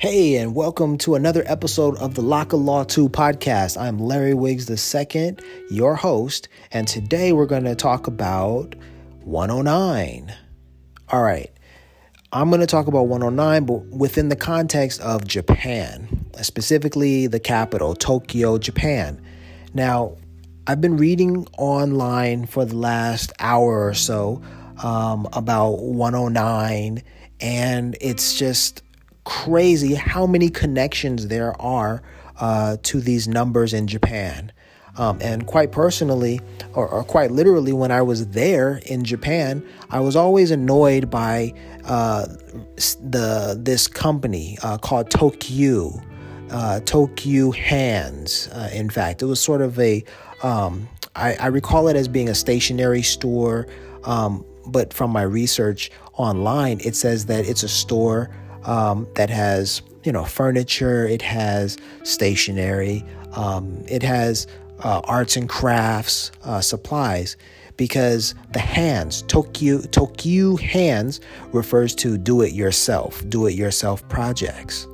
Hey, and welcome to another episode of the Lock of Law 2 podcast. I'm Larry Wiggs II, your host, and today we're going to talk about 109. All right, I'm going to talk about 109, but within the context of Japan, specifically the capital, Tokyo, Japan. Now, I've been reading online for the last hour or so um, about 109, and it's just crazy how many connections there are uh, to these numbers in Japan. Um, and quite personally, or, or, quite literally, when I was there in Japan, I was always annoyed by uh, the this company uh, called Tokyu, uh, Tokyu Hands. Uh, in fact, it was sort of a um, I, I, recall it as being a stationery store, um, but from my research online, it says that it's a store um, that has you know furniture, it has stationery, um, it has uh, arts and crafts uh, supplies. Because the hands, Tokyu, Tokyu hands refers to do it yourself, do it yourself projects.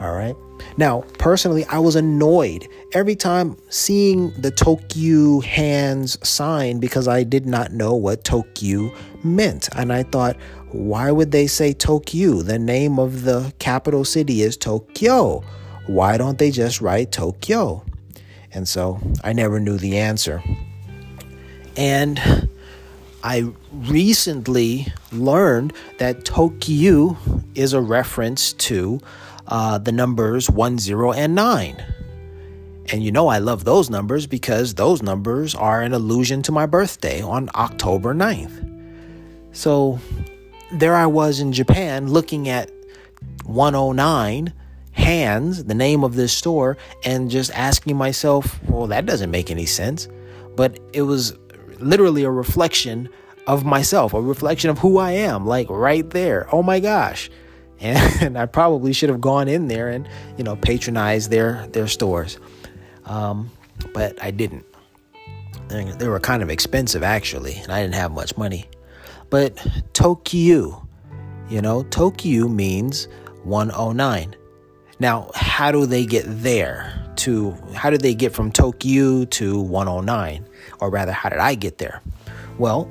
All right. Now, personally, I was annoyed every time seeing the Tokyu hands sign because I did not know what Tokyu meant. And I thought, why would they say Tokyu? The name of the capital city is Tokyo. Why don't they just write Tokyo? And so I never knew the answer. And I recently learned that Tokyu is a reference to uh, the numbers 1, 0, and 9. And you know, I love those numbers because those numbers are an allusion to my birthday on October 9th. So there I was in Japan looking at 109 hands, the name of this store, and just asking myself, well, that doesn't make any sense. But it was literally a reflection of myself, a reflection of who I am, like right there. Oh my gosh and I probably should have gone in there and you know patronized their their stores, um, but I didn't. They were kind of expensive actually, and I didn't have much money. But Tokyu, you know, Tokyu means 109. Now, how do they get there? To how did they get from Tokyu to 109, or rather, how did I get there? Well,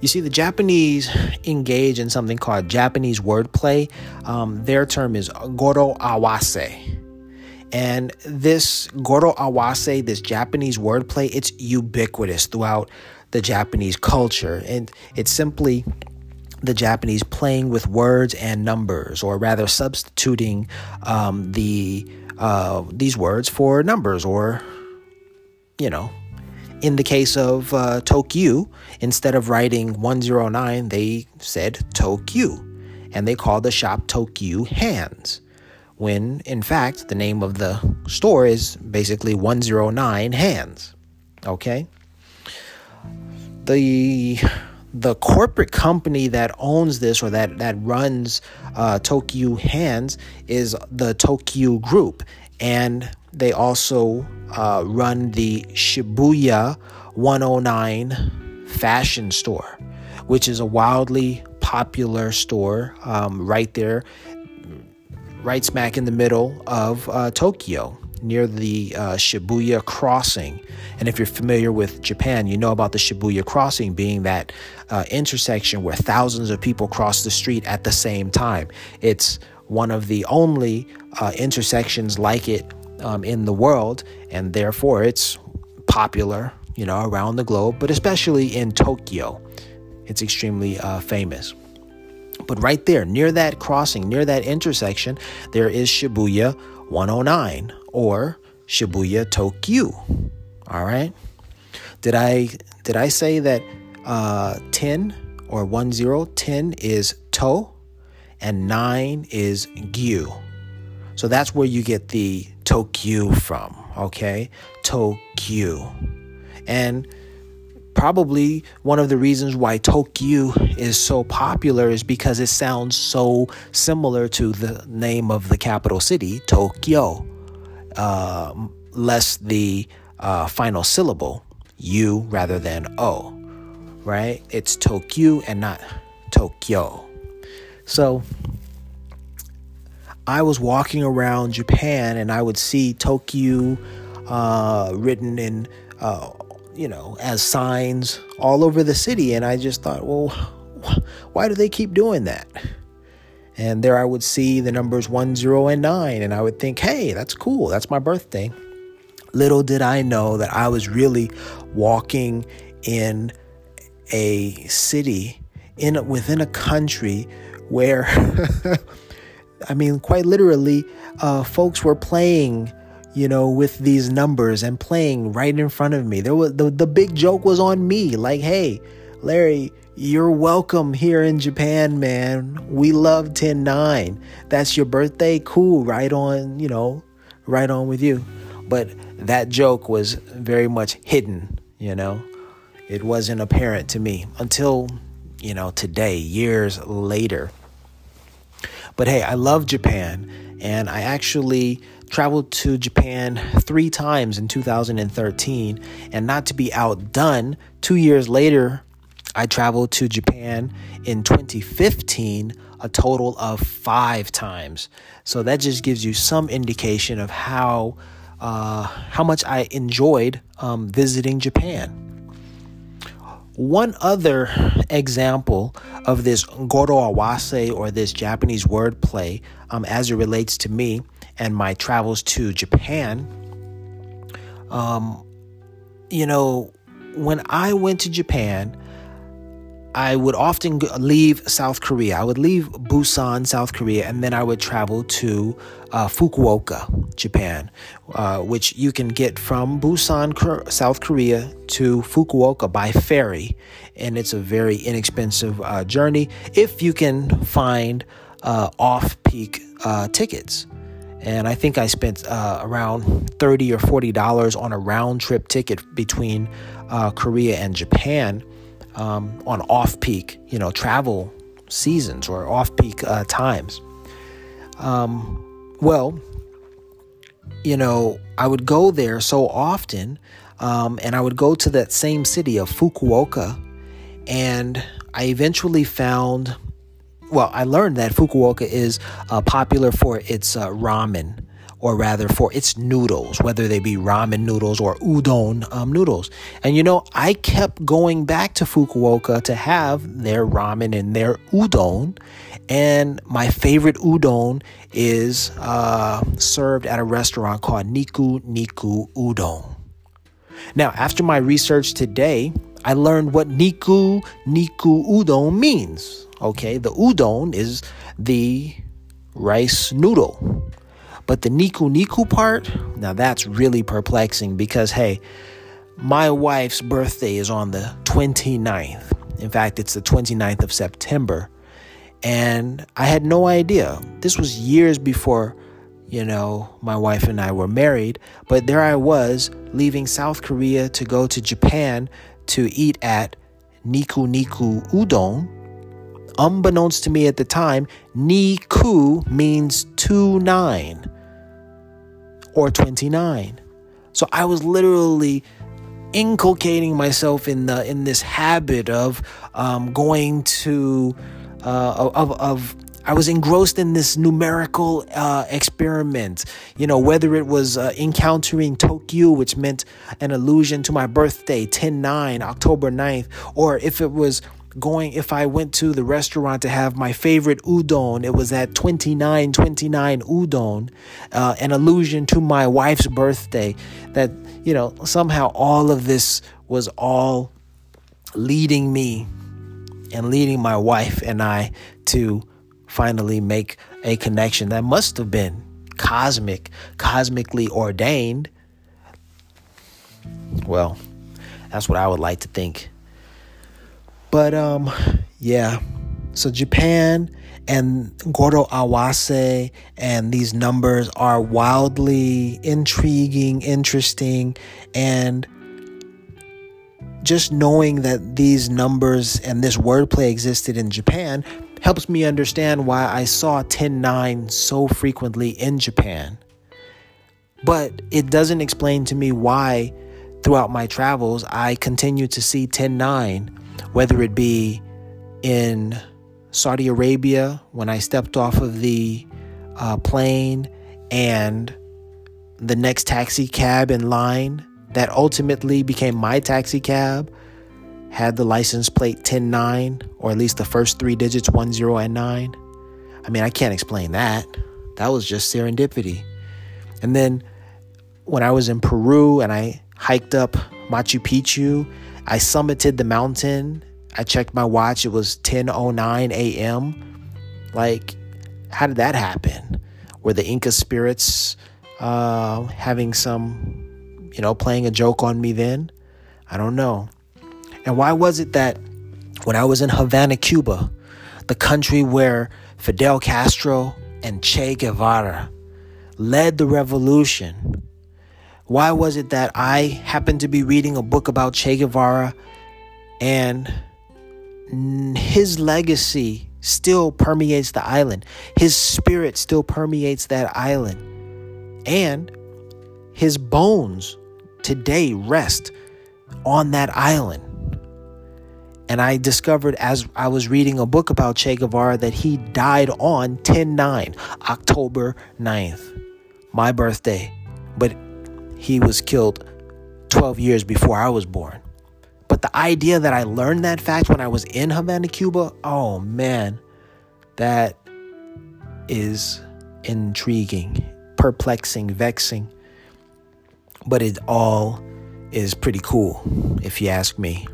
you see, the Japanese engage in something called Japanese wordplay. Um, their term is goro awase. And this goro awase, this Japanese wordplay, it's ubiquitous throughout the Japanese culture. And it's simply the Japanese playing with words and numbers, or rather substituting um, the uh, these words for numbers, or you know, in the case of uh, Tokyu, instead of writing 109, they said Tokyu, and they called the shop Tokyu Hands, when in fact the name of the store is basically 109 Hands. Okay? The the corporate company that owns this or that that runs uh, Tokyu Hands is the Tokyu Group, and they also uh, run the Shibuya 109 fashion store, which is a wildly popular store um, right there, right smack in the middle of uh, Tokyo, near the uh, Shibuya crossing. And if you're familiar with Japan, you know about the Shibuya crossing being that uh, intersection where thousands of people cross the street at the same time. It's one of the only uh, intersections like it um, in the world, and therefore it's popular, you know, around the globe, but especially in Tokyo. It's extremely uh, famous. But right there, near that crossing, near that intersection, there is Shibuya 109 or Shibuya Tokyu. All right. Did I did I say that uh, 10 or 10 10 is to and 9 is gyu. So that's where you get the Tokyu from, okay? Tokyu. And probably one of the reasons why Tokyu is so popular is because it sounds so similar to the name of the capital city, Tokyo. Uh, less the uh, final syllable, U rather than O, right? It's Tokyu and not Tokyo. So I was walking around Japan and I would see Tokyu uh, written in, uh, you know, as signs all over the city. And I just thought, well, why do they keep doing that? And there I would see the numbers 1, 0, and 9. And I would think, hey, that's cool. That's my birthday. Little did I know that I was really walking in a city in within a country where I mean quite literally uh, folks were playing you know with these numbers and playing right in front of me there was the, the big joke was on me like hey Larry you're welcome here in Japan man. We love 10-9 that's your birthday? Cool. Right on you know right on with you. But that joke was very much hidden you know? It wasn't apparent to me until, you know, today, years later. But hey, I love Japan, and I actually traveled to Japan three times in 2013. And not to be outdone, two years later, I traveled to Japan in 2015 a total of five times. So that just gives you some indication of how uh, how much I enjoyed um, visiting Japan. One other example of this goro awase or this Japanese wordplay um, as it relates to me and my travels to Japan. Um, you know, when I went to Japan, I would often leave South Korea. I would leave Busan, South Korea, and then I would travel to uh, Fukuoka, Japan, uh, which you can get from Busan, South Korea to Fukuoka by ferry. And it's a very inexpensive uh, journey if you can find uh, off peak uh, tickets. And I think I spent uh, around 30 or $40 on a round trip ticket between Korea and Japan um, on off peak, you know, travel seasons or off peak uh, times. Um, well, you know, I would go there so often, um, and I would go to that same city of Fukuoka, and I eventually found. Well, I learned that Fukuoka is uh, popular for its uh, ramen or rather for its noodles, whether they be ramen noodles or udon um, noodles. And you know, I kept going back to Fukuoka to have their ramen and their udon. And my favorite udon is uh, served at a restaurant called Niku Niku Udon. Now, after my research today, I learned what Niku Niku Udon means. Okay, the udon is the rice noodle. But the Niku Niku part, now that's really perplexing because, hey, my wife's birthday is on the 29th. In fact, it's the 29th of September. And I had no idea. This was years before, you know, my wife and I were married. But there I was leaving South Korea to go to Japan to eat at Niku Niku Udon. Unbeknownst to me at the time, Niku means two nine or 29. So I was literally inculcating myself in the in this habit of um, going to uh, of of I was engrossed in this numerical uh, experiment. You know, whether it was uh, encountering Tokyu, which meant an allusion to my birthday, 10 9, October 9th, or if it was going if I went to the restaurant to have my favorite udon, it was at 2929 udon, uh, an allusion to my wife's birthday. That, you know, somehow all of this was all leading me and leading my wife and I to finally make a connection that must have been cosmic, cosmically ordained. Well, that's what I would like to think but um, yeah. So Japan and Goro Awase and these numbers are wildly intriguing, interesting, and just knowing that these numbers and this wordplay existed in Japan helps me understand why I saw 10-9 so frequently in Japan. But it doesn't explain to me why throughout my travels I continue to see 10-9 whether it be in Saudi Arabia when I stepped off of the uh, plane and the next taxi cab in line that ultimately became my taxi cab had the license plate 109 or at least the first three digits 10 and 9 i mean i can't explain that. That was just serendipity. And then when i was in peru and i hiked up machu picchu i summited the mountain i checked my watch it was 10:09 a.m like how did that happen were the inca spirits uh, having some, you know, playing a joke on me then. I don't know. And why was it that when I was in Havana, Cuba, the country where Fidel Castro and Che Guevara led the revolution, why was it that I happened to be reading a book about Che Guevara and his legacy still permeates the island? His spirit still permeates that island and his bones today rest on that island. And I discovered as I was reading a book about Che Guevara that he died on 10 9, October 9th, my birthday. But he was killed 12 years before I was born. But the idea that I learned that fact when I was in Havana, Cuba, oh man, that is intriguing perplexing, vexing, but it all is pretty cool, if you ask me.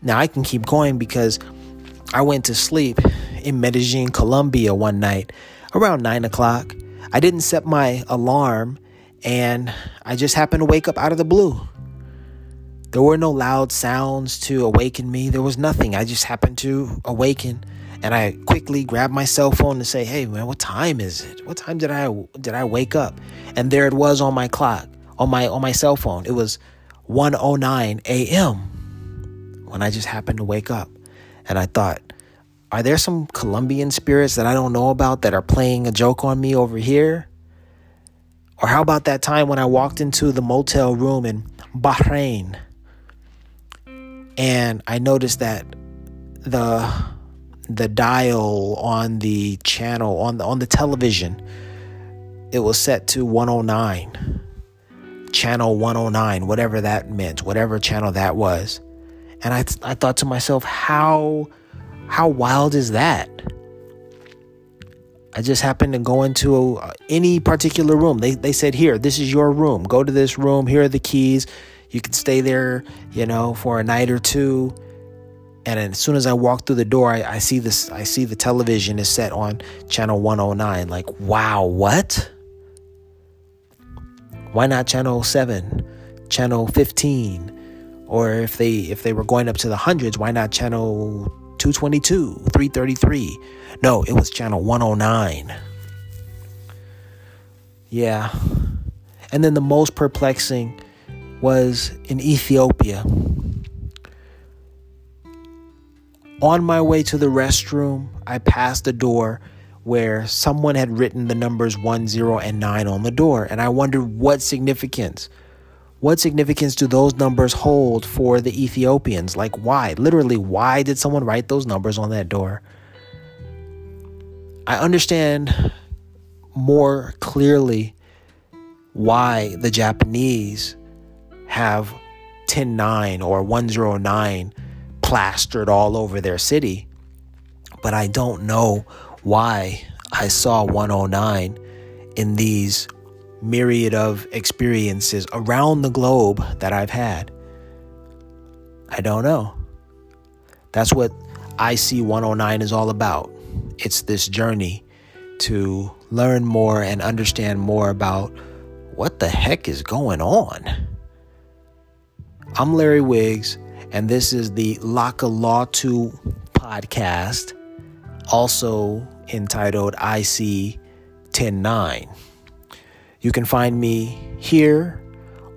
Now, I can keep going because I went to sleep in Medellin, Colombia one night around 9 o'clock. I didn't set my alarm and I just happened to wake up out of the blue. There were no loud sounds to awaken me. There was nothing. I just happened to awaken and I quickly grabbed my cell phone to say, "Hey man, what time is it? What time did I did I wake up?" And there it was on my clock, on my on my cell phone. It was 1:09 a.m. when I just happened to wake up. And I thought, are there some Colombian spirits that I don't know about that are playing a joke on me over here? Or how about that time when I walked into the motel room in Bahrain? And I noticed that the the dial on the channel on the on the television it was set to 109 channel 109 whatever that meant whatever channel that was. And i i thought to myself how how wild is that I just happened to go into a, any particular room. They, they said, Here, this is your room. Go to this room. Here are the keys. You can stay there, you know, for a night or two and as soon as I walk through the door, I, I, see this. I see the television is set on channel 109. Like, wow, what? Why not channel 7, channel 15, or if they if they were going up to the hundreds, why not channel 222, 333? No, it was channel 109. Yeah, and then the most perplexing was in Ethiopia On my way to the restroom, I passed a door where someone had written the numbers 1, 0, and 9 on the door, and I wondered what significance. What significance do those numbers hold for the Ethiopians? Like, why? Literally, why did someone write those numbers on that door? I understand more clearly why the Japanese have 109 or 109 plastered all over their city. But I don't know why I saw 109 in these myriad of experiences around the globe that I've had. I don't know. That's what IC 109 is all about. It's this journey to learn more and understand more about what the heck is going on. I'm Larry Wiggs and this is the Laka Law 2 podcast, also entitled IC 109. You can find me here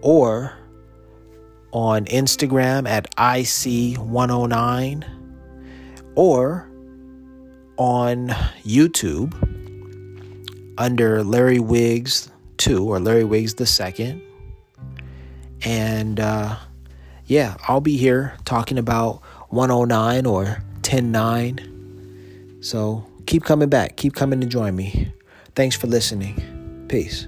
or on Instagram at IC109 or on YouTube under Larry Wiggs 2 or Larry Wiggs the second. And uh, yeah, I'll be here talking about 109 or 109. So keep coming back. Keep coming to join me. Thanks for listening. Peace.